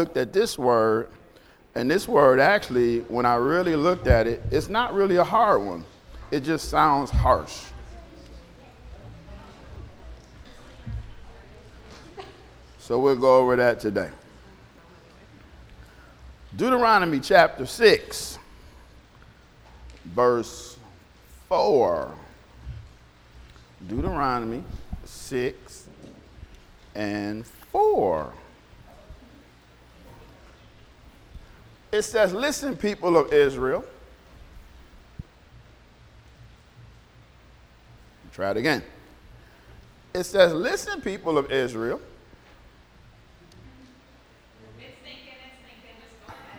looked at this word, and this word actually, when I really looked at it, it's not really a hard one. It just sounds harsh. So we'll go over that today. Deuteronomy chapter 6, verse 4. Deuteronomy 6 and 4. It says, Listen, people of Israel. Try it again. It says, Listen, people of Israel.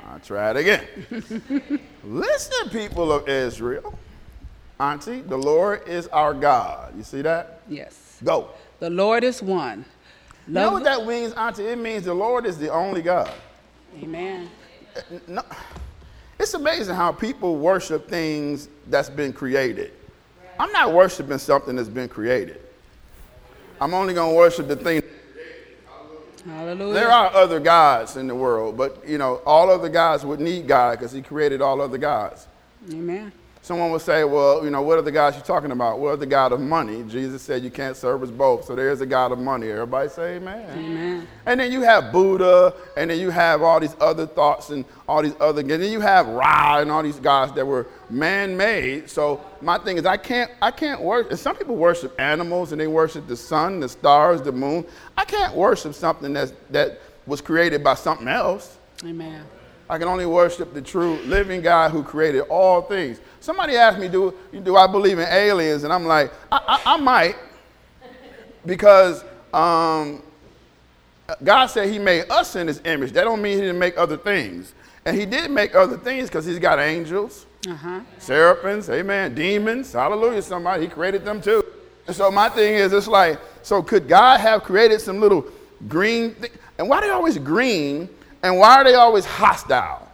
I'll try it again. Listen, people of Israel. Auntie, the Lord is our God. You see that? Yes. Go. The Lord is one. You know what that means, Auntie? It means the Lord is the only God. Amen. No, it's amazing how people worship things that's been created. I'm not worshiping something that's been created. I'm only going to worship the thing. Hallelujah. There are other gods in the world, but you know, all other gods would need God because He created all other gods. Amen. Someone will say, well, you know, what are the gods you're talking about? Well, the God of money. Jesus said you can't serve us both. So there's a God of money. Everybody say amen. Amen. And then you have Buddha, and then you have all these other thoughts and all these other, and then you have Ra and all these gods that were man-made. So my thing is, I can't, I can't worship. Some people worship animals and they worship the sun, the stars, the moon. I can't worship something that's, that was created by something else. Amen. I can only worship the true living God who created all things. Somebody asked me, do, do I believe in aliens? And I'm like, I, I, I might, because um, God said he made us in his image. That don't mean he didn't make other things. And he did make other things because he's got angels, Uh-huh. seraphims, amen, demons, hallelujah, somebody, he created them too. And so my thing is, it's like, so could God have created some little green thing? And why are they always green? And why are they always hostile?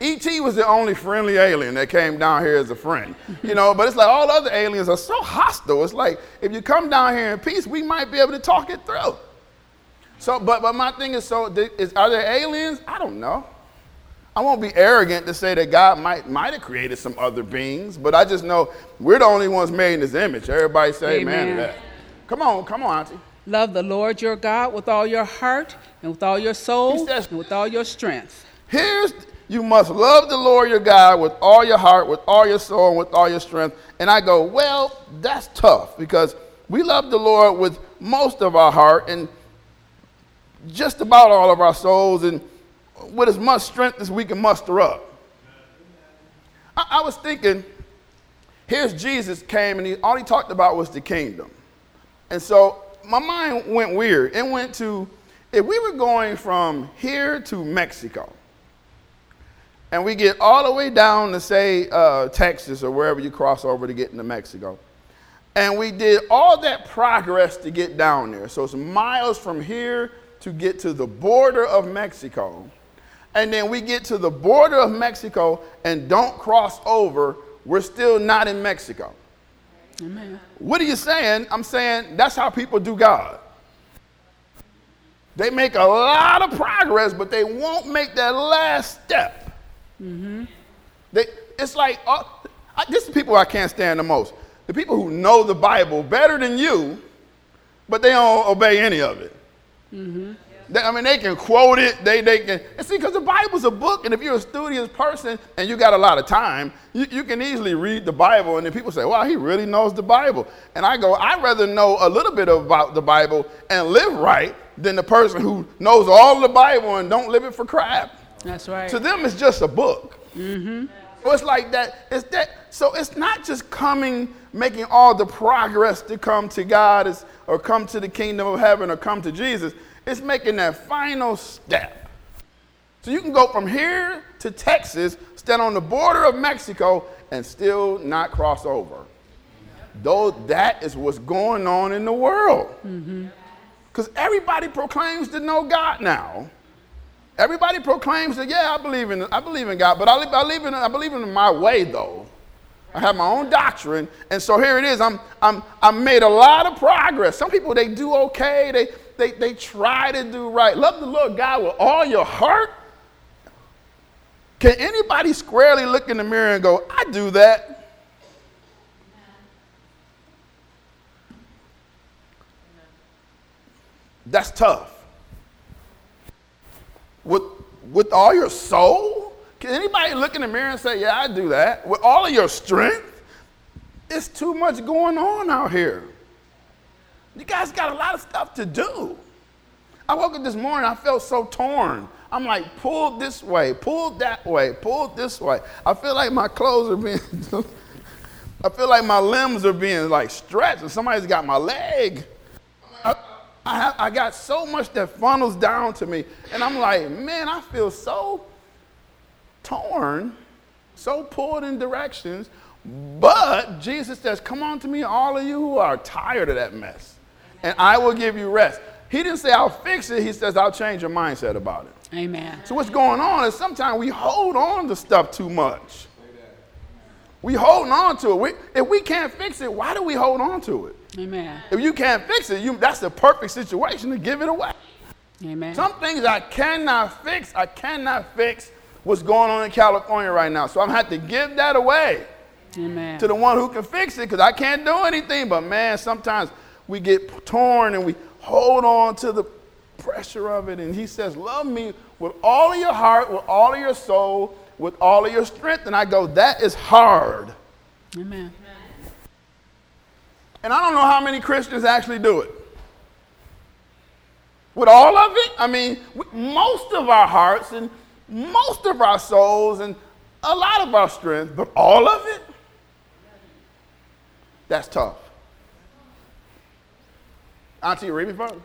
E.T. was the only friendly alien that came down here as a friend, you know. But it's like all other aliens are so hostile. It's like if you come down here in peace, we might be able to talk it through. So, but but my thing is, so is, are there aliens? I don't know. I won't be arrogant to say that God might might have created some other beings, but I just know we're the only ones made in His image. Everybody say amen, Amen. to that. Come on, come on, Auntie. Love the Lord your God with all your heart and with all your soul says- and with all your strength. Here's you must love the Lord your God with all your heart, with all your soul, and with all your strength. And I go, well, that's tough because we love the Lord with most of our heart and just about all of our souls and with as much strength as we can muster up. I, I was thinking, here's Jesus came and he, all he talked about was the kingdom. And so my mind went weird. It went to, if we were going from here to Mexico, and we get all the way down to say uh, Texas or wherever you cross over to get into Mexico. And we did all that progress to get down there. So it's miles from here to get to the border of Mexico. And then we get to the border of Mexico and don't cross over, we're still not in Mexico. Amen. What are you saying? I'm saying that's how people do God. They make a lot of progress, but they won't make that last step. They, it's like, uh, I, this is people I can't stand the most. The people who know the Bible better than you, but they don't obey any of it. They- I mean, they can quote it. They, they can, and see, because the Bible's a book, and if you're a studious person and you got a lot of time, you, you can easily read the Bible, and then people say, wow, he really knows the Bible. And I go, I'd rather know a little bit about the Bible and live right than the person who knows all the Bible and don't live it for crap. That's right. To them, it's just a book. Mm-hmm. So it's like that. It's that. So it's not just coming, making all the progress to come to God, is, or come to the kingdom of heaven, or come to Jesus. It's making that final step. So you can go from here to Texas, stand on the border of Mexico, and still not cross over. Though that is what's going on in the world. Mm-hmm. Because everybody proclaims to know God now. Everybody proclaims that, yeah, I believe in, I believe in God, but I, I, believe in, I believe in my way, though. I have my own doctrine, and so here it is. I'm, I'm, I made a lot of progress. Some people they do okay. They, they, they try to do right. Love the Lord God with all your heart. Can anybody squarely look in the mirror and go, I do that? That's tough. With, with all your soul? Can anybody look in the mirror and say, Yeah, I do that? With all of your strength? It's too much going on out here. You guys got a lot of stuff to do. I woke up this morning, I felt so torn. I'm like, pulled this way, pulled that way, pulled this way. I feel like my clothes are being, I feel like my limbs are being like stretched and somebody's got my leg. I, I, I got so much that funnels down to me. And I'm like, man, I feel so torn, so pulled in directions. But Jesus says, Come on to me, all of you who are tired of that mess, and I will give you rest. He didn't say, I'll fix it. He says, I'll change your mindset about it. Amen. So, what's going on is sometimes we hold on to stuff too much. We holding on to it. We, if we can't fix it, why do we hold on to it? Amen. If you can't fix it, you, that's the perfect situation to give it away. Amen. Some things I cannot fix, I cannot fix what's going on in California right now. So I'm have to give that away. Amen. to the one who can fix it because I can't do anything. But man, sometimes we get torn and we hold on to the pressure of it. And he says, Love me with all of your heart, with all of your soul, with all of your strength. And I go, That is hard. Amen. And I don't know how many Christians actually do it. With all of it, I mean, most of our hearts and most of our souls and a lot of our strength, but all of it? That's tough. Auntie, read me further.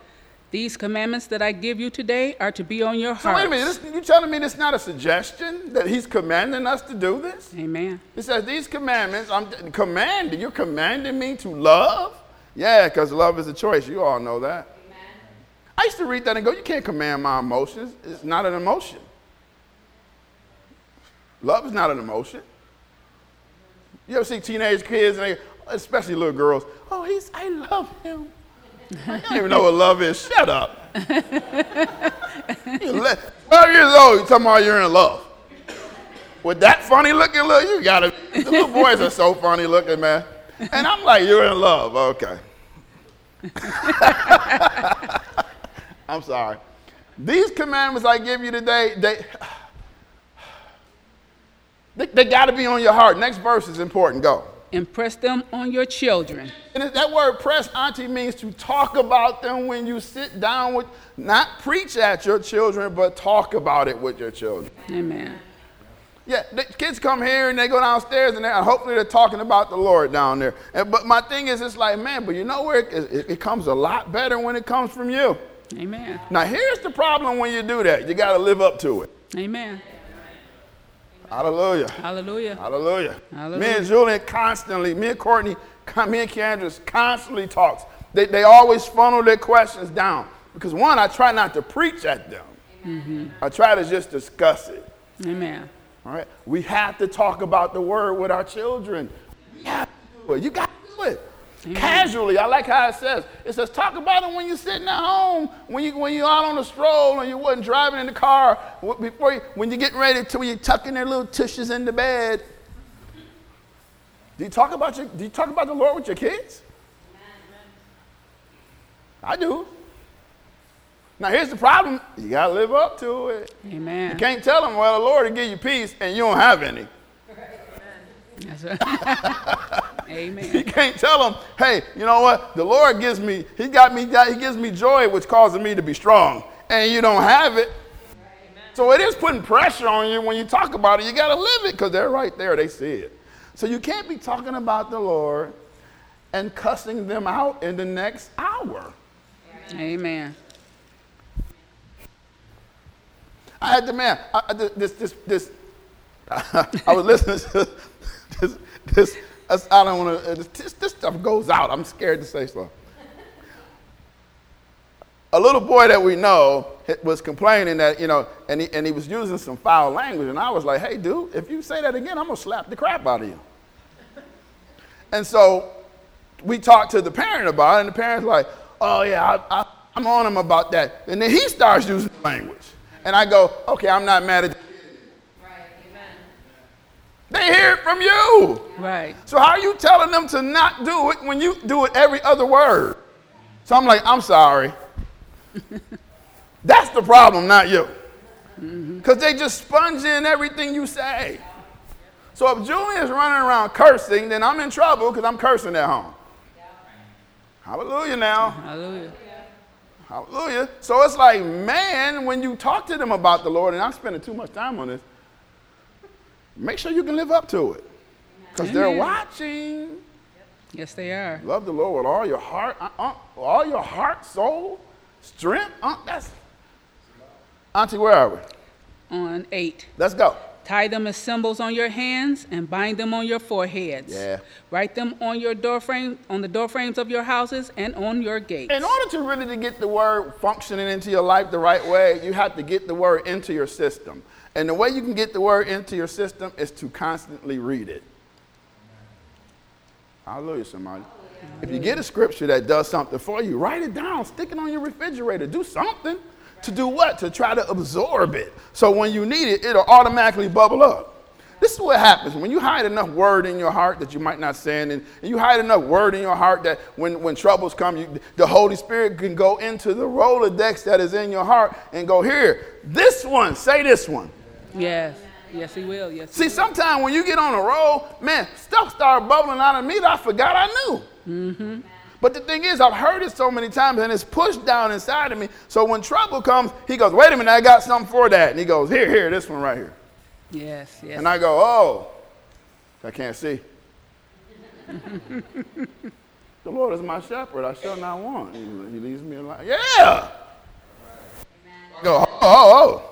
These commandments that I give you today are to be on your So heart. wait a minute, this, you telling me this is not a suggestion that he's commanding us to do this? Amen. He says these commandments, I'm commanding, you're commanding me to love? Yeah, because love is a choice. You all know that. I used to read that and go, you can't command my emotions. It's not an emotion. Love is not an emotion. You ever see teenage kids and they, especially little girls, oh, he's, I love him. I don't even know what love is. Shut up. You're 12 years old, You're talking about you're in love. With that funny looking look, you gotta, the little boys are so funny looking, man. And I'm like, you're in love, okay. I'm sorry. These commandments I give you today, they, they, they gotta be on your heart. Next verse is important, go. Impress them on your children. And that word press, auntie, means to talk about them when you sit down with, not preach at your children, but talk about it with your children. Amen. Yeah, the kids come here and they go downstairs and they're, hopefully they're talking about the Lord down there. And, but my thing is, it's like, man, but you know where it, it, it comes a lot better when it comes from you. Amen. Now, here's the problem when you do that you got to live up to it. Amen. Hallelujah. Hallelujah. Hallelujah. Hallelujah. Me and Julian constantly, me and Courtney, me and Candace constantly talks. They, they always funnel their questions down. Because one, I try not to preach at them. Mm-hmm. I try to just discuss it. Amen. All right. We have to talk about the word with our children. You have to do it. You got to do it. Mm-hmm. Casually, I like how it says. It says, talk about it when you're sitting at home, when you when you're out on a stroll, and you wasn't driving in the car, before you, when you're getting ready to when you're tucking their little tushes in the bed. Do you talk about your Do you talk about the Lord with your kids? I do. Now here's the problem: you gotta live up to it. Amen. You can't tell them, well, the Lord will give you peace, and you don't have any. That's right. You can't tell them, hey, you know what? The Lord gives me, He got me, He gives me joy, which causes me to be strong, and you don't have it. So it is putting pressure on you when you talk about it. You got to live it because they're right there. They see it. So you can't be talking about the Lord and cussing them out in the next hour. Amen. I had the man. I, I- this this this. I was listening to this this. I don't want uh, to. This, this stuff goes out. I'm scared to say so. A little boy that we know was complaining that you know, and he and he was using some foul language, and I was like, "Hey, dude, if you say that again, I'm gonna slap the crap out of you." And so we talked to the parent about it, and the parent's like, "Oh yeah, I, I, I'm on him about that. And then he starts using language. And I go, okay, I'm not mad at you. They hear it from you. Right. So how are you telling them to not do it when you do it every other word? So I'm like, I'm sorry. That's the problem, not you. Because they just sponge in everything you say. So if Julian's running around cursing, then I'm in trouble because I'm cursing at home. Hallelujah now. Hallelujah. Hallelujah. So it's like, man, when you talk to them about the Lord, and I'm spending too much time on this, make sure you can live up to it. Because they're watching. Yes, they are. Love the Lord with all your heart, uh, uh, all your heart, soul, strength. Uh, that's Auntie, where are we? On eight. Let's go. Tie them as symbols on your hands and bind them on your foreheads. Yeah. Write them on your door frame, on the door frames of your houses and on your gates. In order to really to get the word functioning into your life the right way, you have to get the word into your system. And the way you can get the word into your system is to constantly read it. Hallelujah, somebody. If you get a scripture that does something for you, write it down, stick it on your refrigerator, do something. To do what? To try to absorb it. So when you need it, it'll automatically bubble up. This is what happens when you hide enough word in your heart that you might not and, and you hide enough word in your heart that when, when troubles come, you, the Holy Spirit can go into the Rolodex that is in your heart and go, Here, this one, say this one. Yes. Yes, he will. Yes. See, sometimes when you get on a roll, man, stuff start bubbling out of me that I forgot I knew. Mm-hmm. But the thing is, I've heard it so many times and it's pushed down inside of me. So when trouble comes, he goes, Wait a minute, I got something for that. And he goes, Here, here, this one right here. Yes. Yes. And I go, oh, I can't see. the Lord is my shepherd. I shall not want. He, he leads me along. Yeah. I go, oh, oh, oh.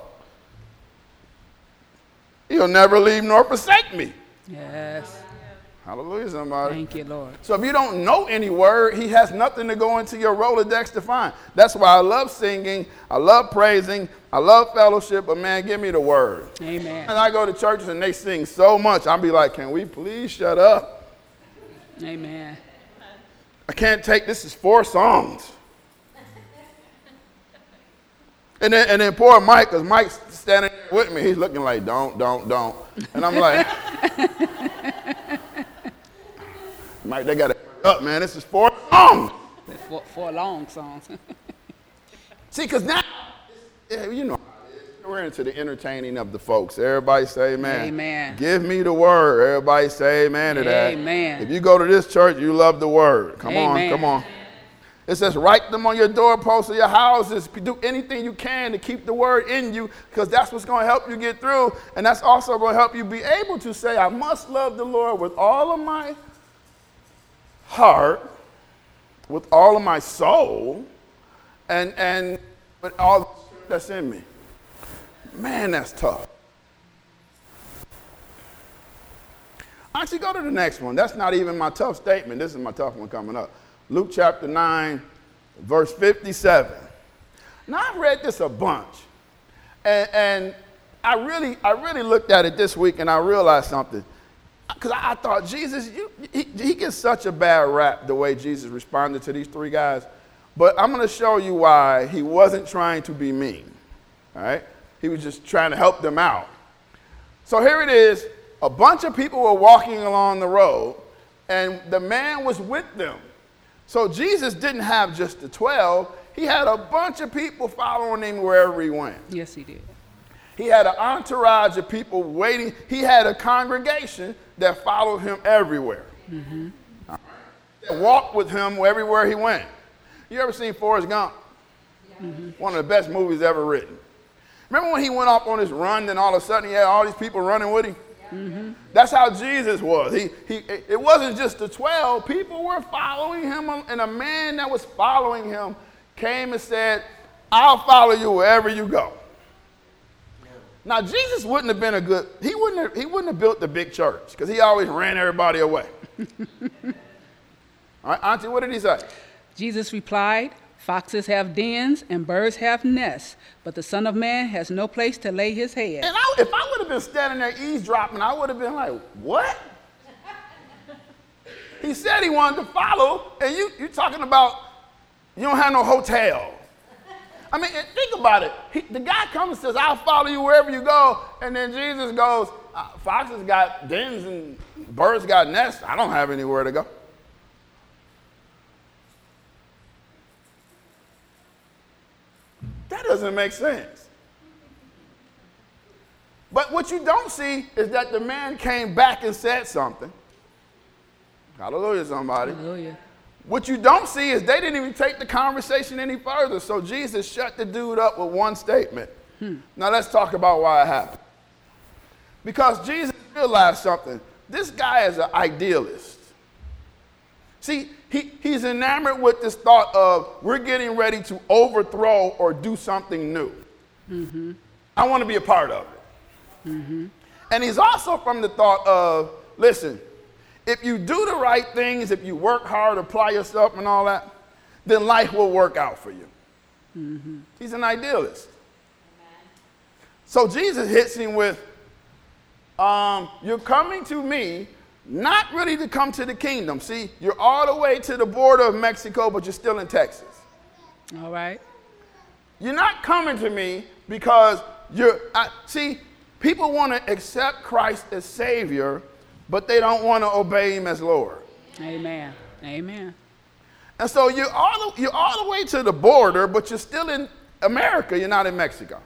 He'll never leave nor forsake me. yes. Hallelujah, somebody. Thank you, Lord. So if you don't know any word, he has nothing to go into your Rolodex to find. That's why I love singing, I love praising, I love fellowship, but man, give me the word. Amen. And I go to churches and they sing so much, I'll be like, can we please shut up? Amen. I can't take this is four songs. And then, and then poor Mike, because Mike's standing with me, he's looking like, don't, don't, don't. And I'm like, Mike, they got it up, man. This is four songs. For, for long songs. See, because now, yeah, you know, we're into the entertaining of the folks. Everybody say amen. Amen. Give me the word. Everybody say amen to that. Amen. If you go to this church, you love the word. Come on, come on. It says, write them on your doorposts of your houses. Do anything you can to keep the word in you because that's what's going to help you get through. And that's also going to help you be able to say, I must love the Lord with all of my heart, with all of my soul, and, and with all that's in me. Man, that's tough. Actually, go to the next one. That's not even my tough statement. This is my tough one coming up. Luke chapter 9, verse 57. Now, I've read this a bunch. And, and I, really, I really looked at it this week and I realized something. Because I, I thought, Jesus, you, he, he gets such a bad rap the way Jesus responded to these three guys. But I'm going to show you why he wasn't trying to be mean. All right? He was just trying to help them out. So here it is. A bunch of people were walking along the road, and the man was with them. So Jesus didn't have just the 12, he had a bunch of people following him wherever he went. yes, he did. He had an entourage of people waiting. He had a congregation that followed him everywhere. Right. That walked with him everywhere he went. You ever seen Forrest Gump? Mm-hmm. One of the best movies ever written. Remember when he went off on his run, then all of a sudden he had all these people running with him? Mm-hmm. That's how Jesus was. He, he, it wasn't just the 12, people were following him, and a man that was following him came and said, I'll follow you wherever you go. Now, Jesus wouldn't have been a good, he wouldn't have, he wouldn't have built the big church because he always ran everybody away. All right, Auntie, what did he say? Jesus replied, Foxes have dens and birds have nests, but the Son of Man has no place to lay his head. And I, if I would have been standing there eavesdropping, I would have been like, what? he said he wanted to follow, and you, you talking about you don't have no hotel. I mean, think about it. He, the guy comes and says, I'll follow you wherever you go. And then Jesus goes, uh, Foxes got dens and birds got nests. I don't have anywhere to go. That doesn't make sense. But what you don't see is that the man came back and said something. Hallelujah, somebody. Hallelujah. What you don't see is they didn't even take the conversation any further. So Jesus shut the dude up with one statement. Hmm. Now let's talk about why it happened. Because Jesus realized something. This guy is an idealist. See, he, he's enamored with this thought of we're getting ready to overthrow or do something new. Mm-hmm. I want to be a part of it. Mm-hmm. And he's also from the thought of listen, if you do the right things, if you work hard, apply yourself, and all that, then life will work out for you. Mm-hmm. He's an idealist. So Jesus hits him with, um, You're coming to me, not really to come to the kingdom. See, you're all the way to the border of Mexico, but you're still in Texas. All right. You're not coming to me because you're, I, see, people want to accept Christ as Savior, but they don't want to obey Him as Lord. Amen. Amen. And so you're all, the, you're all the way to the border, but you're still in America, you're not in Mexico.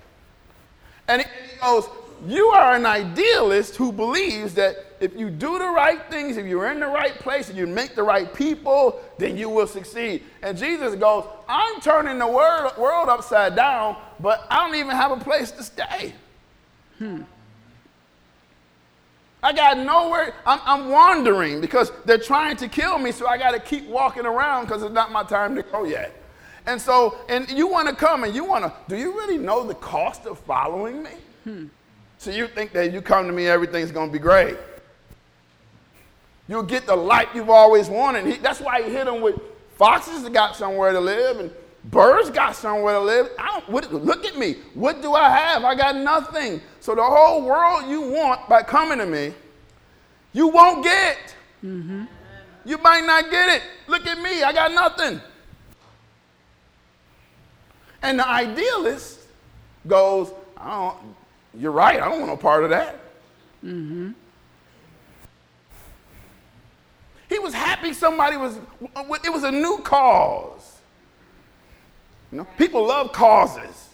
And he, and he goes, You are an idealist who believes that if you do the right things, if you're in the right place, and you make the right people, then you will succeed. And Jesus goes, I'm turning the world, world upside down, but I don't even have a place to stay. Hmm. I got nowhere. I'm, I'm wandering because they're trying to kill me, so I got to keep walking around because it's not my time to go yet. And so, and you want to come and you want to, do you really know the cost of following me? Hmm. So you think that you come to me, everything's going to be great. You'll get the life you've always wanted. He, that's why he hit him with foxes got somewhere to live and birds got somewhere to live. I don't, what, look at me. What do I have? I got nothing. So the whole world you want by coming to me, you won't get. Mm-hmm. You might not get it. Look at me. I got nothing. And the idealist goes, I don't, you're right. I don't want no part of that. He was happy somebody was, it was a new cause. You know, people love causes.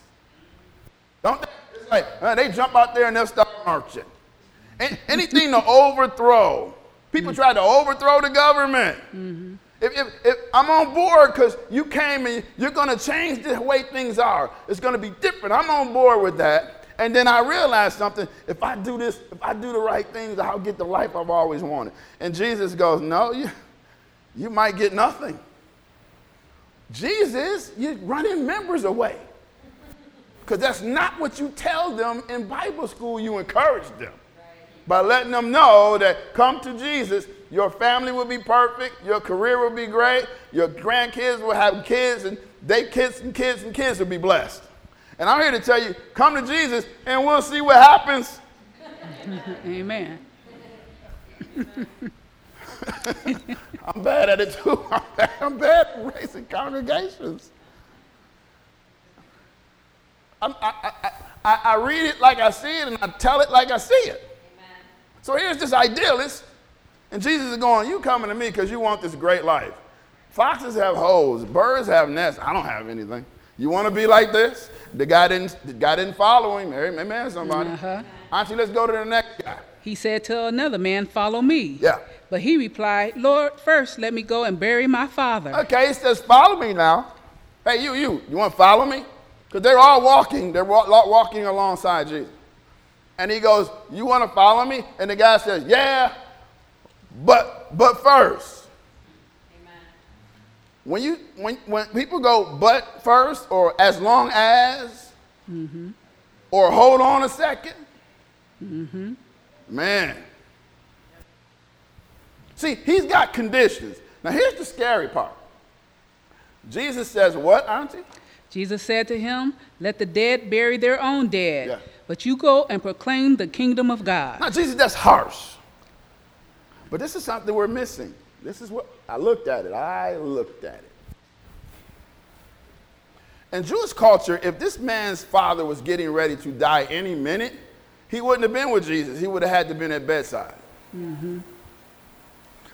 Don't they? It's like, uh, they jump out there and they'll start marching. An- anything to overthrow. People try to overthrow the government. If, if, if I'm on board because you came and you're going to change the way things are, it's going to be different. I'm on board with that. And then I realized something. If I do this, if I do the right things, I'll get the life I've always wanted. And Jesus goes, No, you, you might get nothing. Jesus, you're running members away. Because that's not what you tell them in Bible school. You encourage them by letting them know that come to Jesus, your family will be perfect, your career will be great, your grandkids will have kids, and they kids and kids and kids will be blessed. And I'm here to tell you, come to Jesus and we'll see what happens. Amen. I'm bad at it too. I'm bad, I'm bad at raising congregations. I, I, I, I read it like I see it and I tell it like I see it. So here's this idealist, and Jesus is going, You coming to me because you want this great life. Foxes have holes, birds have nests. I don't have anything. You want to be like this? The guy didn't, the guy didn't follow him. Amen, somebody. Uh-huh. Auntie, let's go to the next guy. He said to another man, Follow me. Yeah. But he replied, Lord, first let me go and bury my father. Okay, he says, Follow me now. Hey, you, you, you want to follow me? Because they're all walking, they're wa- walking alongside Jesus. And he goes, You want to follow me? And the guy says, Yeah, but but first. When you when when people go but first or as long as mm-hmm. or hold on a 2nd mm-hmm. man. See, he's got conditions. Now here's the scary part. Jesus says, What, Auntie? Jesus said to him, Let the dead bury their own dead, Yeah. but you go and proclaim the kingdom of God. Now, Jesus, that's harsh. But this is something we're missing. This is what I looked at it. I looked at it. In Jewish culture, if this man's father was getting ready to die any minute, he wouldn't have been with Jesus. He would have had to been at bedside. Mm-hmm.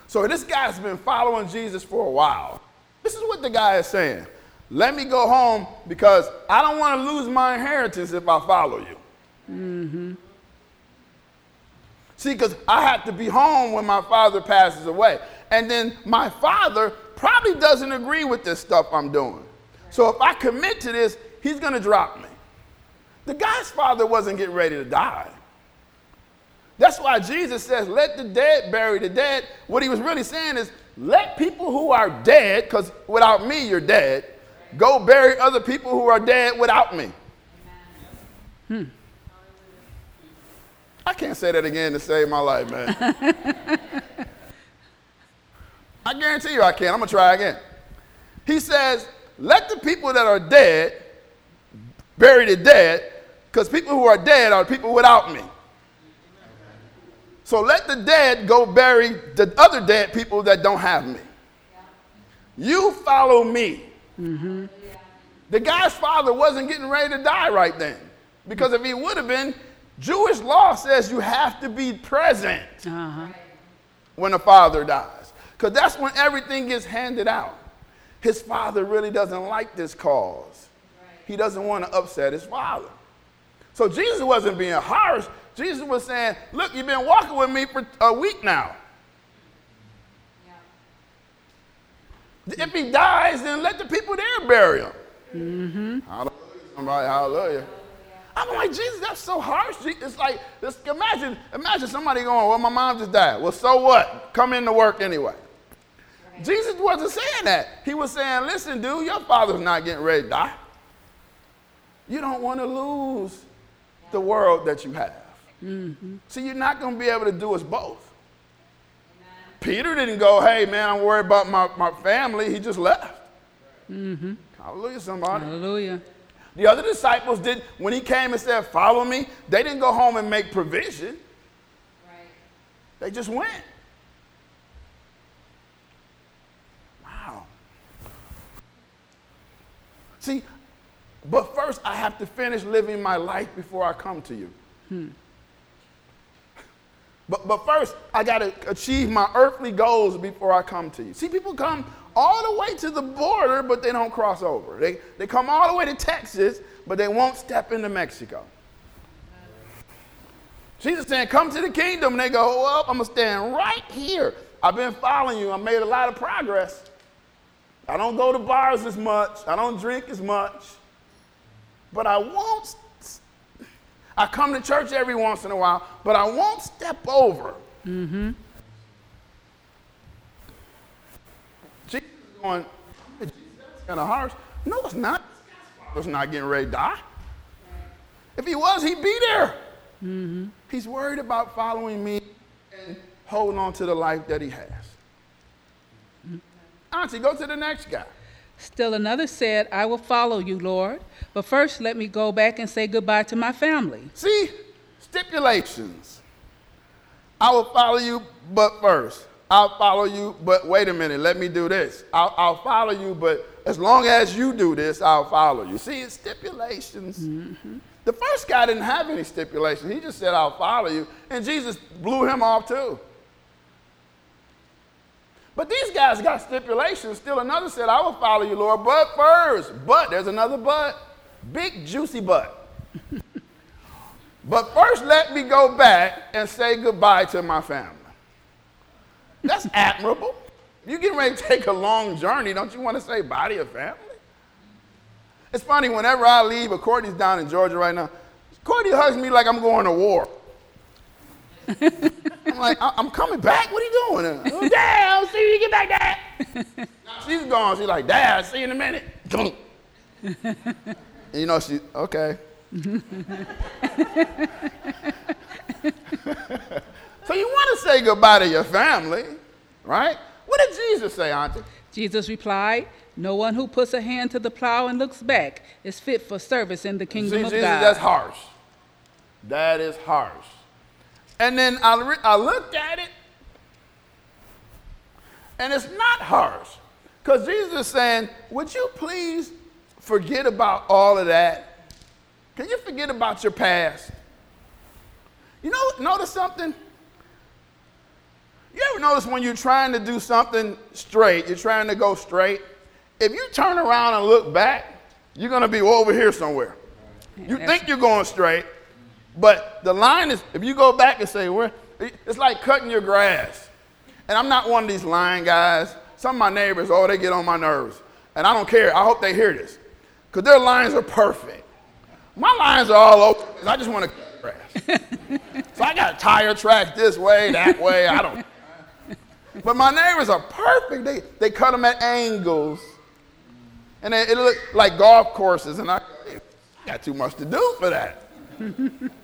So this guy's been following Jesus for a while. This is what the guy is saying. Let me go home because I don't want to lose my inheritance if I follow you. Mm-hmm. See, because I have to be home when my father passes away. And then my father probably doesn't agree with this stuff I'm doing. So if I commit to this, he's going to drop me. The guy's father wasn't getting ready to die. That's why Jesus says, let the dead bury the dead. What he was really saying is, let people who are dead, because without me, you're dead, go bury other people who are dead without me. Hmm. I can't say that again to save my life, man. I guarantee you I can. I'm going to try again. He says, let the people that are dead bury the dead, because people who are dead are people without me. So let the dead go bury the other dead people that don't have me. You follow me. Mm-hmm. The guy's father wasn't getting ready to die right then. Because if he would have been, Jewish law says you have to be present uh-huh. when a father dies. Because that's when everything gets handed out. His father really doesn't like this cause. He doesn't want to upset his father. So Jesus wasn't being harsh. Jesus was saying, Look, you've been walking with me for a week now. Yeah. If he dies, then let the people there bury him. Mm-hmm. Hallelujah. Somebody, hallelujah. I'm like, Jesus, that's so harsh. It's like, just imagine, imagine somebody going, Well, my mom just died. Well, so what? Come into work anyway. Jesus wasn't saying that. He was saying, listen, dude, your father's not getting ready to die. You don't want to lose the world that you have. Mm-hmm. So you're not going to be able to do us both. Amen. Peter didn't go, hey, man, I'm worried about my, my family. He just left. Mm-hmm. Hallelujah, somebody. Hallelujah. The other disciples did, when he came and said, follow me, they didn't go home and make provision. Right. They just went. See, but first I have to finish living my life before I come to you. Hmm. But, but first, I got to achieve my earthly goals before I come to you. See, people come all the way to the border, but they don't cross over. They, they come all the way to Texas, but they won't step into Mexico. Jesus saying, Come to the kingdom. And they go, Well, I'm going to stand right here. I've been following you. I made a lot of progress. I don't go to bars as much. I don't drink as much. But I won't. I come to church every once in a while, but I won't step over. Mm-hmm. Jesus is going, that's kind of harsh. No, it's not. It's not getting ready to die. If he was, he'd be there. Mm-hmm. He's worried about following me and holding on to the life that he has. Auntie, go to the next guy. Still another said, I will follow you, Lord, but first let me go back and say goodbye to my family. See, stipulations. I will follow you, but first. I'll follow you, but wait a minute, let me do this. I'll, I'll follow you, but as long as you do this, I'll follow you. See, it's stipulations. Mm-hmm. The first guy didn't have any stipulations. He just said, I'll follow you. And Jesus blew him off too. But these guys got stipulations. Still another said, I will follow you, Lord, but first. But, there's another but. Big, juicy but. but first, let me go back and say goodbye to my family. That's admirable. You getting ready to take a long journey, don't you want to say bye to your family? It's funny, whenever I leave, Courtney's down in Georgia right now, Courtney hugs me like I'm going to war. I'm like, I'm coming back. What are you doing? Oh, Dad, I'll see you get back, Dad. She's gone. She's like, Dad, I'll see you in a minute. you know, she, okay. so you want to say goodbye to your family, right? What did Jesus say, Auntie? Jesus replied, No one who puts a hand to the plow and looks back is fit for service in the kingdom See, of Jesus, God. That's harsh. That is harsh. And then I, re- I looked at it, and it's not harsh. Because Jesus is saying, Would you please forget about all of that? Can you forget about your past? You know, notice something? You ever notice when you're trying to do something straight, you're trying to go straight, if you turn around and look back, you're going to be over here somewhere. You think you're going straight, but the line is, if you go back and say, where, it's like cutting your grass. And I'm not one of these line guys. Some of my neighbors, oh, they get on my nerves. And I don't care. I hope they hear this. Because their lines are perfect. My lines are all over. I just want to cut grass. so I got tire tracks this way, that way. I don't. But my neighbors are perfect. They, they cut them at angles. And it, it look like golf courses. And I got too much to do for that.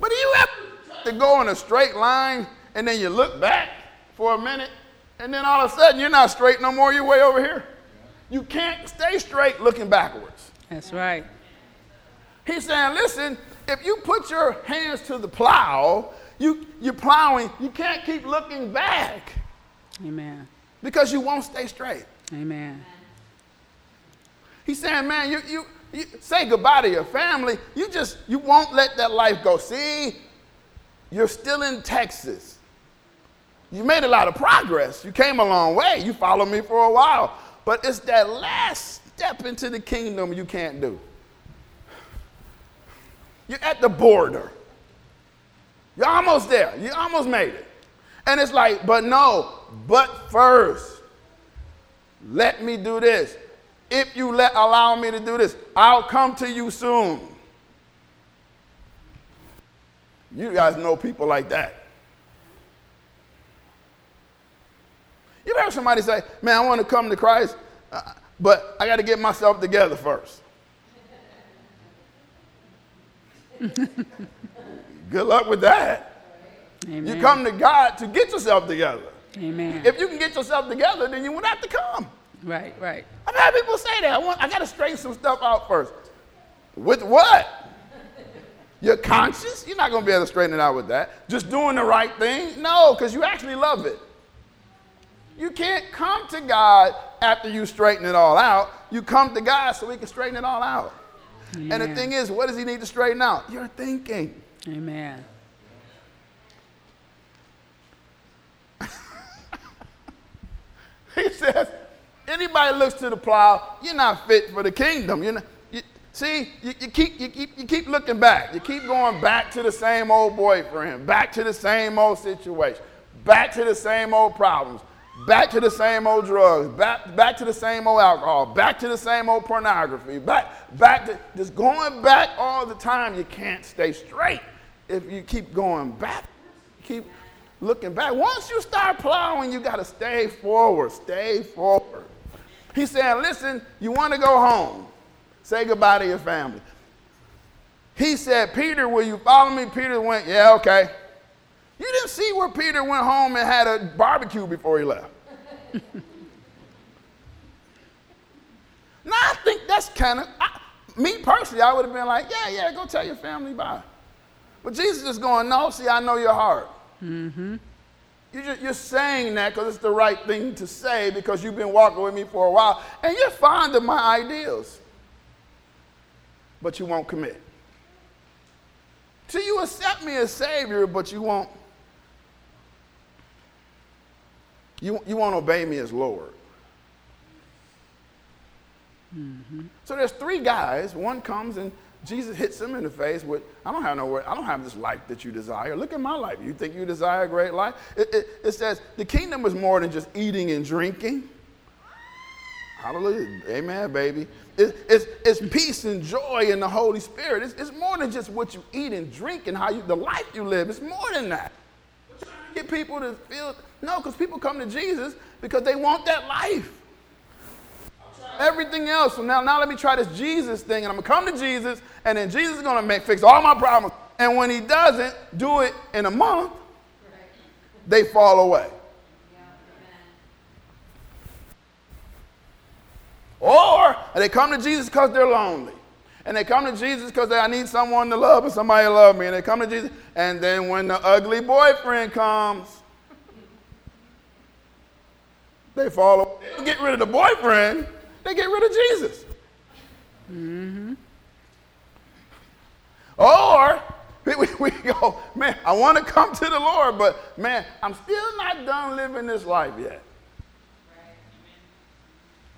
but do you have to go in a straight line and then you look back for a minute and then all of a sudden you're not straight no more, you're way over here. You can't stay straight looking backwards. That's right. He's saying, listen, if you put your hands to the plow, you, you're plowing, you can't keep looking back. Amen. Because you won't stay straight. Amen. He's saying, man, you, you, you say goodbye to your family. You just, you won't let that life go. See, you're still in Texas. You made a lot of progress. You came a long way. You followed me for a while. But it's that last step into the kingdom you can't do. You're at the border. You're almost there. You almost made it. And it's like, but no, but first, let me do this. If you let allow me to do this, I'll come to you soon. You guys know people like that. You ever heard somebody say, Man, I want to come to Christ, uh, but I got to get myself together first? Good luck with that. Amen. You come to God to get yourself together. Amen. If you can get yourself together, then you wouldn't have to come. Right, right. I've had people say that. I, want, I got to straighten some stuff out first. With what? Your conscience? You're not going to be able to straighten it out with that. Just doing the right thing? No, because you actually love it. You can't come to God after you straighten it all out. You come to God so He can straighten it all out. And the thing is, what does He need to straighten out? Your thinking. Amen. He says, anybody looks to the plow, you're not fit for the kingdom. You're not, you, see, you, you, keep, you, keep, you keep looking back. You keep going back to the same old boyfriend, back to the same old situation, back to the same old problems, back to the same old drugs, back, back to the same old alcohol, back to the same old pornography, back, back to just going back all the time. You can't stay straight if you keep going back. Keep looking back. Once you start plowing, you got to stay forward. Stay forward. He's saying, listen, you want to go home. Say goodbye to your family. He said, Peter, will you follow me? Peter went, yeah, okay. You didn't see where Peter went home and had a barbecue before he left. now, I think that's kind of, me personally, I would have been like, yeah, yeah, go tell your family bye. But Jesus is going, no, see, I know your heart. Mm-hmm. You're, just, you're saying that because it's the right thing to say because you've been walking with me for a while and you're fond of my ideals. But you won't commit. See, you accept me as Savior, but you won't. You, you won't obey me as Lord. Mm-hmm. So there's three guys. One comes and Jesus hits him in the face with, I don't have no I don't have this life that you desire. Look at my life. You think you desire a great life? It, it, it says the kingdom is more than just eating and drinking. Hallelujah. Amen, baby. It, it's, it's peace and joy in the Holy Spirit. It's, it's more than just what you eat and drink and how you the life you live. It's more than that. Get people to feel no, because people come to Jesus because they want that life everything else. So now, now let me try this Jesus thing, and I'm gonna come to Jesus, and then Jesus is gonna make fix all my problems. And when he doesn't do it in a month, they fall away. Or they come to Jesus because they're lonely. And they come to Jesus because I need someone to love and somebody to love me. And they come to Jesus. And then when the ugly boyfriend comes, they fall. They get rid of the boyfriend, they get rid of Jesus. Mm-hmm. Or we, we, go, man, I want to come to the Lord, but man, I'm still not done living this life yet.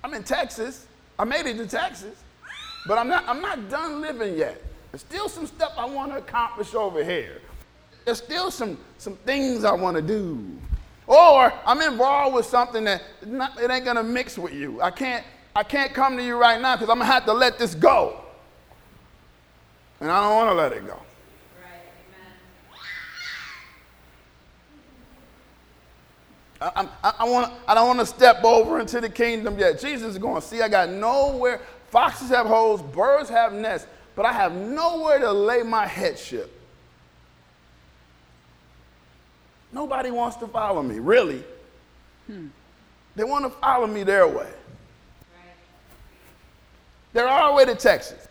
I'm in Texas. I made it to Texas, but I'm not, I'm not done living yet. There's still some stuff I want to accomplish over here. There's still some, some things I want to do. Or I'm involved with something that not, it ain't gonna mix with you. I can't, I can't come to you right now because I'm gonna have to let this go. And I don't want to let it go. I, I, I, want, I don't want to step over into the kingdom yet. Jesus is going, see, I got nowhere. Foxes have holes, birds have nests, but I have nowhere to lay my headship. Nobody wants to follow me, really. Hmm. They want to follow me their way. They're all the way to Texas.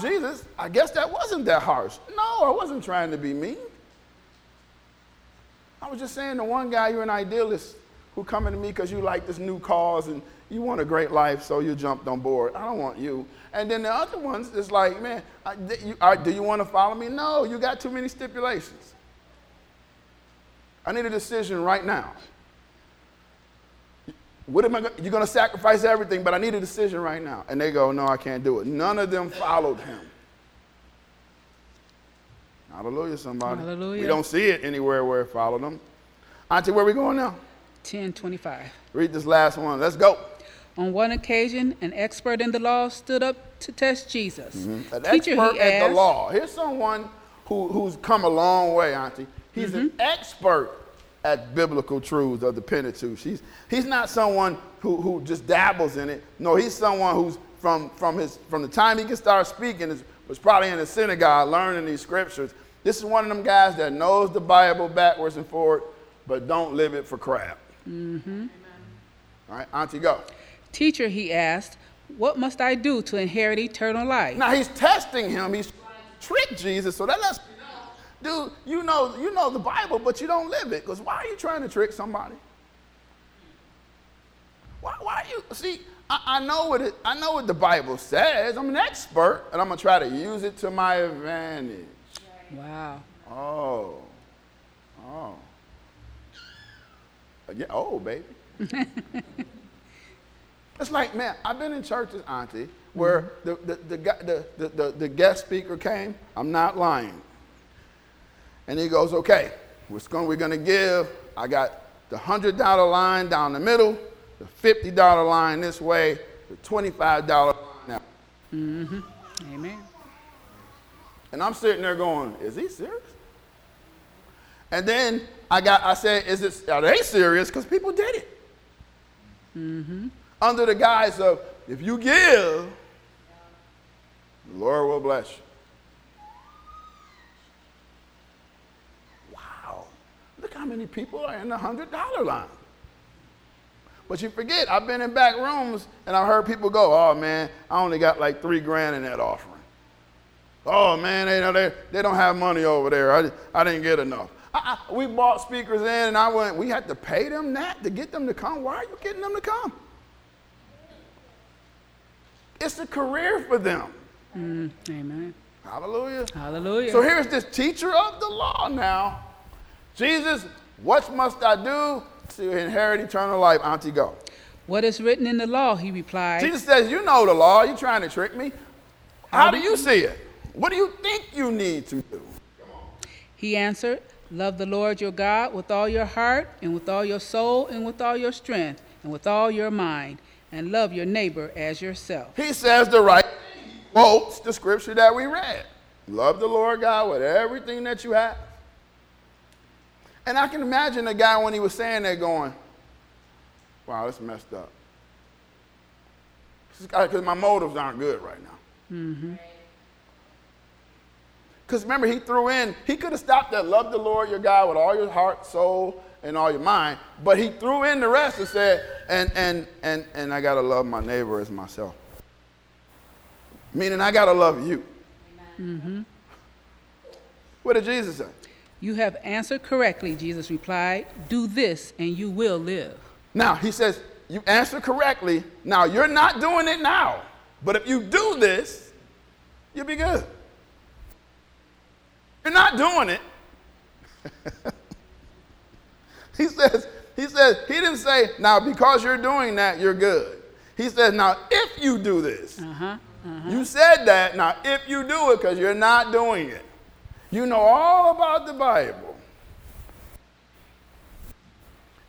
Jesus, I guess that wasn't that harsh. No, I wasn't trying to be mean. I was just saying to one guy, you're an idealist who coming to me because you like this new cause and you want a great life, so you jumped on board. I don't want you. And then the other ones, it's like, man, I, you, I, do you want to follow me? No, you got too many stipulations. I need a decision right now. What am I? Go- you're going to sacrifice everything, but I need a decision right now. And they go, no, I can't do it. None of them followed him. Hallelujah, somebody. Hallelujah. We don't see it anywhere where it followed them. Auntie, where we going now? 1025. Read this last one. Let's go. On one occasion, an expert in the law stood up to test Jesus. Mm-hmm. An Teacher, expert he at the law. Here's someone who, who's come a long way, Auntie. He's an Mm-hmm. expert at biblical truths of the Pentateuch. He's, he's not someone who, who just dabbles in it. No, he's someone who's from, from, his, from the time he can start speaking, is, was probably in the synagogue learning these scriptures. This is one of them guys that knows the Bible backwards and forward, but don't live it for crap. Mm-hmm. All right, Auntie, go. Teacher, he asked, What must I do to inherit eternal life? Now he's testing him. He's tricked Jesus. So that lets dude, you know, you know the Bible, but you don't live it. Because why are you trying to trick somebody? Why, why are you see? I, I know what it, I know what the Bible says. I'm an expert, and I'm gonna try to use it to my advantage. Wow. Oh, oh, uh, yeah. Oh, baby. It's like, man, I've been in churches, Auntie, where mm-hmm. the, the, the, guy- the, the, the, the guest speaker came. I'm not lying. And he goes, okay, what's going, we're going to give. I got the $100 line down the middle, the $50 line this way, the $25 line now. Mhm. Amen. And I'm sitting there going, is he serious? And then I got, I said, is it, are they serious? Because people did it. Under the guise of, if you give, the Lord will bless you. Wow. Look how many people are in the $100 line. But you forget, I've been in back rooms and I've heard people go, oh man, I only got like three grand in that offering. Oh man, they, they, they don't have money over there. I, I didn't get enough. I, I, we bought speakers in and I went, we had to pay them that to get them to come. Why are you getting them to come? It's a career for them. Mm, amen. Hallelujah. Hallelujah. So here's this teacher of the law now. Jesus, what must I do to inherit eternal life? Auntie, go. what is written in the law? He replied. Jesus says, You know the law. You're trying to trick me. How do you see it? What do you think you need to do? He answered, Love the Lord your God with all your heart, and with all your soul, and with all your strength, and with all your mind, and love your neighbor as yourself. He says the right quotes the scripture that we read. Love the Lord God with everything that you have. And I can imagine the guy when he was saying that going, wow, that's messed up. Because my motives aren't good right now. Mm-hmm. Because remember, he threw in, he could have stopped at love the Lord your God with all your heart, soul, and all your mind, but he threw in the rest and said, and and and and I gotta love my neighbor as myself. Meaning I gotta love you. Mm-hmm. What did Jesus say? You have answered correctly, Jesus replied. Do this, and you will live. Now he says, you answered correctly. Now, you're not doing it now, but if you do this, you'll be good. You're not doing it. he says, he says, he didn't say, now because you're doing that, you're good. He says, now if you do this, uh-huh, uh-huh. you said that, now if you do it, because you're not doing it. You know all about the Bible.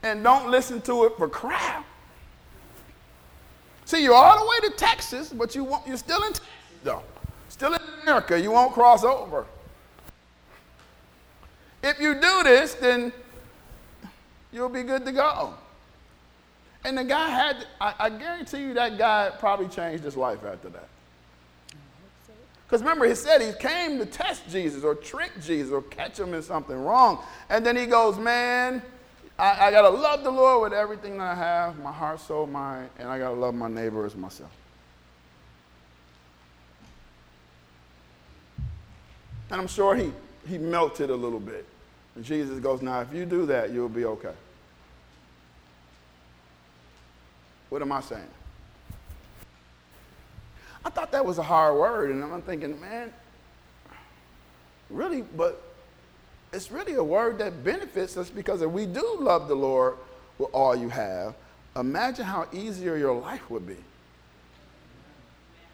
And don't listen to it for crap. See, you're all the way to Texas, but you won't, you're still in Texas, though. Still in America. You won't cross over. If you do this, then you'll be good to go. And the guy had, I, I guarantee you that guy probably changed his life after that. Because remember, he said he came to test Jesus or trick Jesus or catch him in something wrong. And then he goes, Man, I, I got to love the Lord with everything that I have my heart, soul, mind, and I got to love my neighbor as myself. And I'm sure he, he melted a little bit. And Jesus goes, Now, if you do that, you'll be okay. What am I saying? I thought that was a hard word, and I'm thinking, man, really, but it's really a word that benefits us because if we do love the Lord with all you have, imagine how easier your life would be.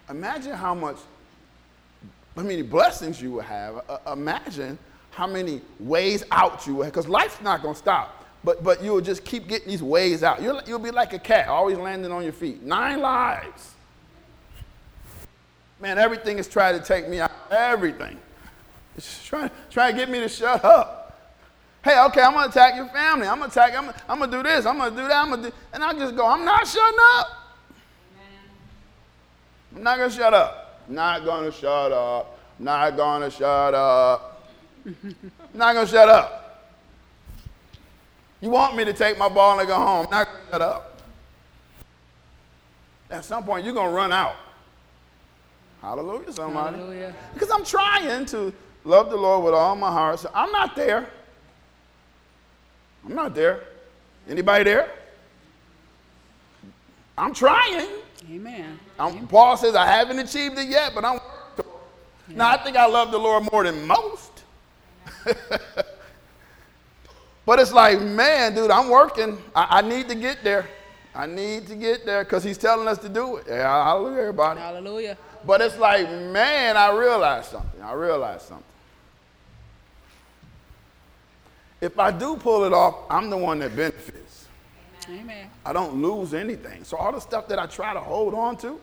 Imagine how much, how many blessings you would have. Uh, imagine how many ways out you have, because life's not going to stop. But, but you'll just keep getting these ways out. You'll, you'll be like a cat, always landing on your feet. Nine lives. Man, everything is trying to take me out. Everything. It's trying, trying to get me to shut up. Hey, okay, I'm gonna attack your family. I'm gonna attack, I'm, I'm gonna do this, I'm gonna do that, I'm gonna do, and I just go, I'm not shutting up. I'm not gonna shut up. Not gonna shut up. Not gonna shut up. not to shut up. You want me to take my ball and go home. Not to shut up. At some point, you're to run out. Hallelujah, somebody. Hallelujah. Because I'm trying to love the Lord with all my heart. So I'm not there. I'm not there. Anybody there? I'm trying. Amen. I'm, Paul says I haven't achieved it yet, but I'm. Yeah. Now I think I love the Lord more than most. but it's like, man, dude, I'm working. I, I, need to get there. I need to get there because he's telling us to do it. Yeah, hallelujah, everybody. Hallelujah. But it's like, man, I realized something. I realized something. If I do pull it off, I'm the one that benefits. Amen. I don't lose anything. So all the stuff that I try to hold on to,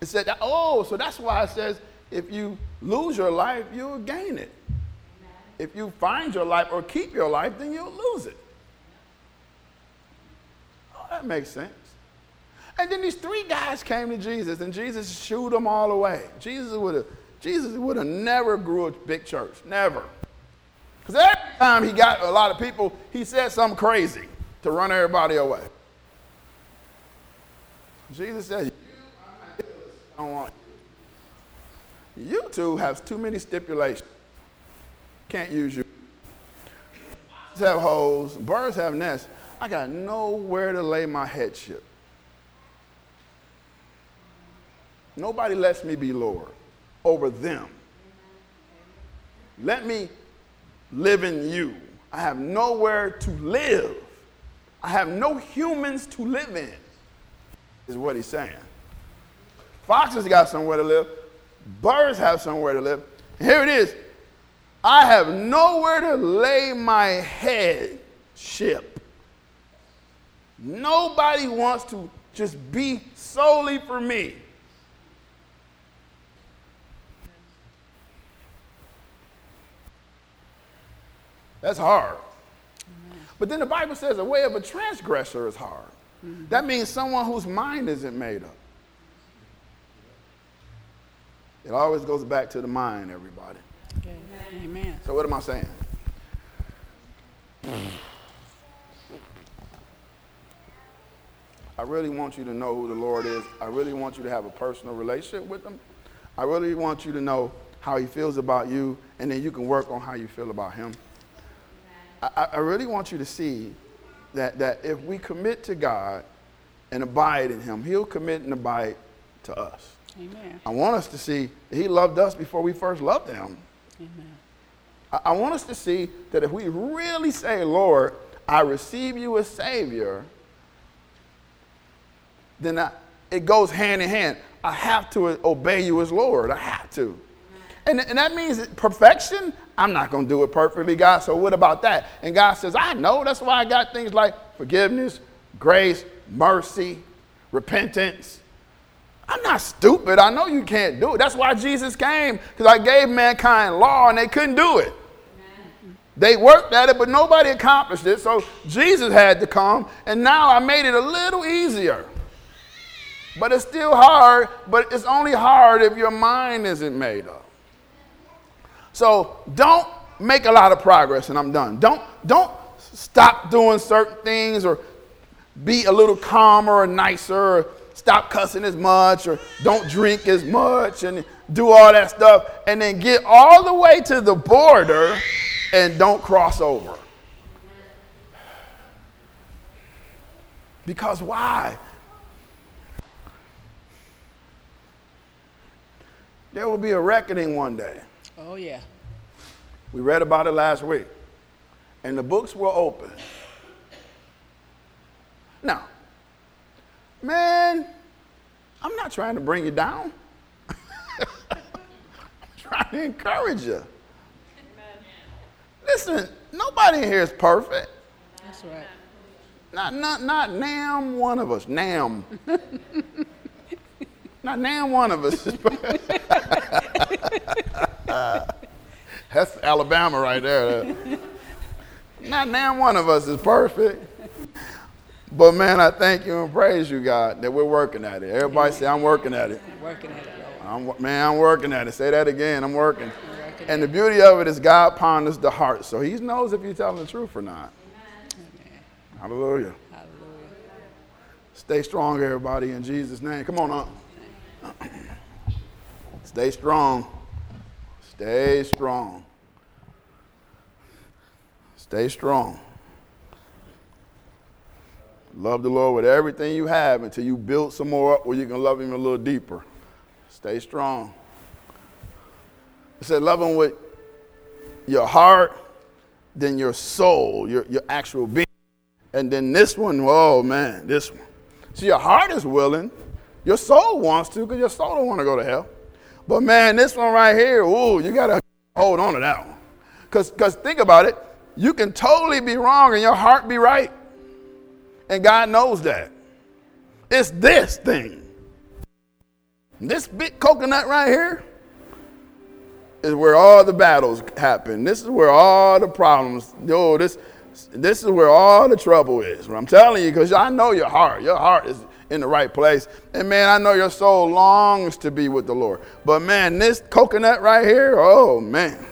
it said, oh, so that's why it says if you lose your life, you'll gain it. If you find your life or keep your life, then you'll lose it. Oh, that makes sense. And then these three guys came to Jesus, and Jesus shooed them all away. Jesus would have Jesus would have never grew a big church, never. Because every time he got a lot of people, he said something crazy to run everybody away. Jesus said, I don't want you two have too many stipulations. Can't use you. Birds have holes, birds have nests. I got nowhere to lay my headship. Nobody lets me be Lord over them. Let me live in you. I have nowhere to live. I have no humans to live in, is what he's saying. Foxes got somewhere to live. Birds have somewhere to live. Here it is. I have nowhere to lay my head ship. Nobody wants to just be solely for me. That's hard. But then the Bible says the way of a transgressor is hard. Mm-hmm. That means someone whose mind isn't made up. It always goes back to the mind, everybody. Okay. Amen. So what am I saying? I really want you to know who the Lord is. I really want you to have a personal relationship with him. I really want you to know how he feels about you, and then you can work on how you feel about him. I, I really want you to see that, that if we commit to God and abide in Him, He'll commit and abide to us. Amen. I want us to see that He loved us before we first loved Him. Amen. I, I want us to see that if we really say, Lord, I receive you as Savior, then I, it goes hand in hand. I have to obey you as Lord. I have to. And, and that means perfection. I'm not going to do it perfectly, God. So what about that? And God says, I know. That's why I got things like forgiveness, grace, mercy, repentance. I'm not stupid. I know you can't do it. That's why Jesus came, because I gave mankind law and they couldn't do it. They worked at it, but nobody accomplished it. So Jesus had to come, and now I made it a little easier. But it's still hard, but it's only hard if your mind isn't made up. So don't make a lot of progress and I'm done. Don't, don't stop doing certain things or be a little calmer or nicer or stop cussing as much or don't drink as much and do all that stuff and then get all the way to the border and don't cross over. Because why? There will be a reckoning one day. Oh, yeah. We read about it last week. And the books were open. Now, man, I'm not trying to bring you down. I'm trying to encourage you. Listen, nobody in here is perfect. That's right. Not, not, not nam one of us. Nam. not nam one of us. is perfect. That's Alabama right there. Not now one of us is perfect. But man, I thank you and praise you, God, that we're working at it. Everybody say, I'm working at it. Working at it. I'm, man, I'm working at it. Say that again. I'm working. And the beauty of it is God ponders the heart. So he knows if you're telling the truth or not. Hallelujah. Hallelujah. Stay strong, everybody, in Jesus' name. Come on up. Stay strong. Stay strong. Stay strong. Love the Lord with everything you have until you build some more up where you can love Him a little deeper. Stay strong. It said, love Him with your heart, then your soul, your, your actual being. And then this one, oh man, this one. See, your heart is willing. Your soul wants to because your soul don't want to go to hell. But man, this one right here, ooh, you got to hold on to that one. Because think about it. You can totally be wrong and your heart be right. And God knows that. It's this thing. This big coconut right here is where all the battles happen. This is where all the problems, yo, this, this is where all the trouble is. I'm telling you, because I know your heart. Your heart is in the right place. And man, I know your soul longs to be with the Lord. But man, this coconut right here, oh man.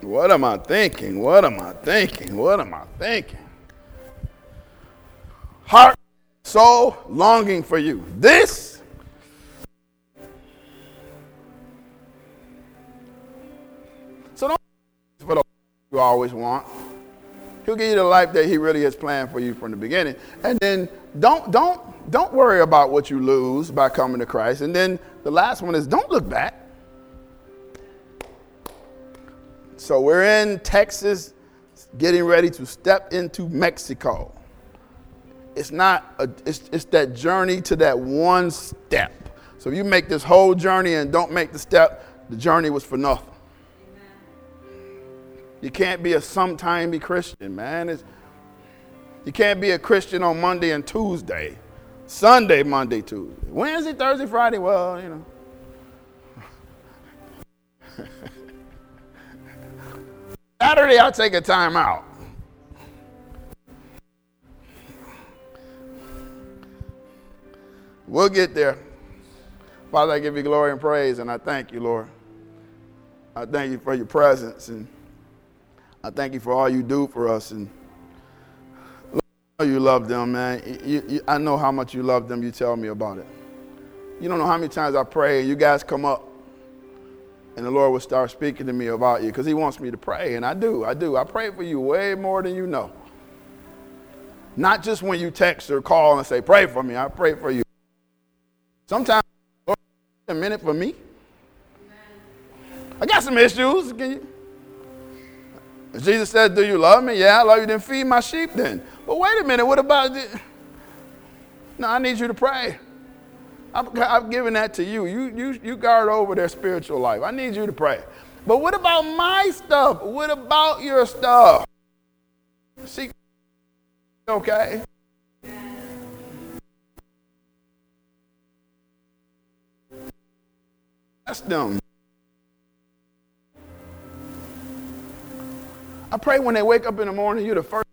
What am I thinking? What am I thinking? What am I thinking? Heart, soul, longing for you. This So don't you always want. He'll give you the life that he really has planned for you from the beginning. And then don't don't don't worry about what you lose by coming to Christ. And then the last one is don't look back. So we're in Texas getting ready to step into Mexico. It's not a, it's, it's that journey to that one step. So if you make this whole journey and don't make the step, the journey was for nothing. You can't be a sometimey Christian, man. It's, you can't be a Christian on Monday and Tuesday. Sunday, Monday, Tuesday. Wednesday, Thursday, Friday, well, you know. Saturday, I'll take a time out. We'll get there. Father, I give you glory and praise, and I thank you, Lord. I thank you for your presence, and I thank you for all you do for us. And you love them, man. You, you, I know how much you love them. You tell me about it. You don't know how many times I pray, you guys come up and the Lord will start speaking to me about you because He wants me to pray. And I do, I do. I pray for you way more than you know. Not just when you text or call and say, Pray for me. I pray for you. Sometimes, Lord, a minute for me. I got some issues. Can you? Jesus said, Do you love me? Yeah, I love you. Then feed my sheep then. But wait a minute, what about this? No, I need you to pray. I've, I've given that to you. You, you. you guard over their spiritual life. I need you to pray. But what about my stuff? What about your stuff? See, okay? That's them. I pray when they wake up in the morning, you're the first.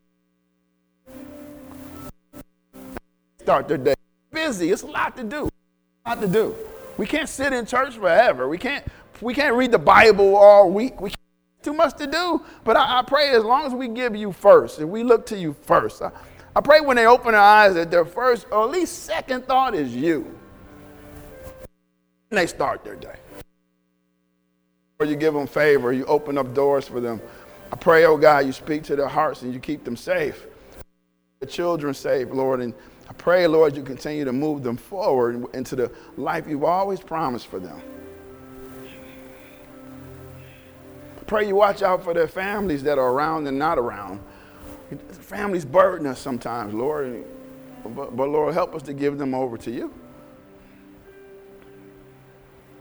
Start their day. Busy. It's a lot to do. A lot to do. We can't sit in church forever. We can't. We can't read the Bible all week. We too much to do. But I, I, pray as long as we give you first and we look to you first. I, I pray when they open their eyes that their first or at least second thought is you. And they start their day. Or you give them favor, you open up doors for them. I pray, oh God, you speak to their hearts and you keep them safe. The children safe, Lord. And I pray, Lord, you continue to move them forward into the life you've always promised for them. I pray you watch out for their families that are around and not around. Families burden us sometimes, Lord. But, but Lord, help us to give them over to you.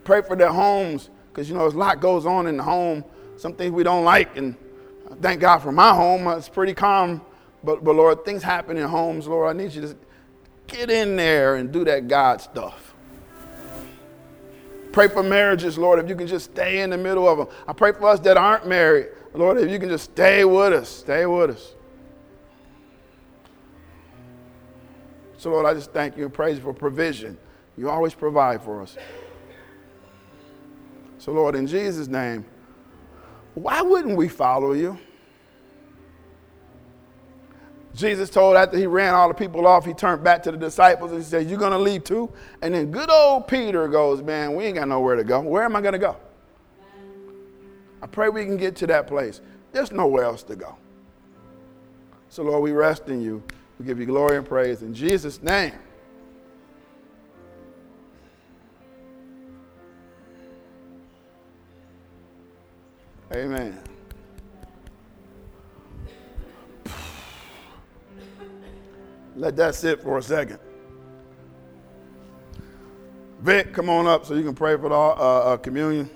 Pray for their homes, because you know, a lot goes on in the home. Some things we don't like, and thank God for my home. It's pretty calm. But, but Lord, things happen in homes, Lord. I need you to get in there and do that God stuff. Pray for marriages, Lord, if you can just stay in the middle of them. I pray for us that aren't married. Lord, if you can just stay with us, stay with us. So, Lord, I just thank you and praise you for provision. You always provide for us. So, Lord, in Jesus' name, why wouldn't we follow you? Jesus told after he ran all the people off, he turned back to the disciples and he said, You're going to leave too? And then good old Peter goes, Man, we ain't got nowhere to go. Where am I going to go? I pray we can get to that place. There's nowhere else to go. So, Lord, we rest in you. We give you glory and praise in Jesus' name. Amen. Let that sit for a second. Vic, come on up so you can pray for the uh, uh, communion.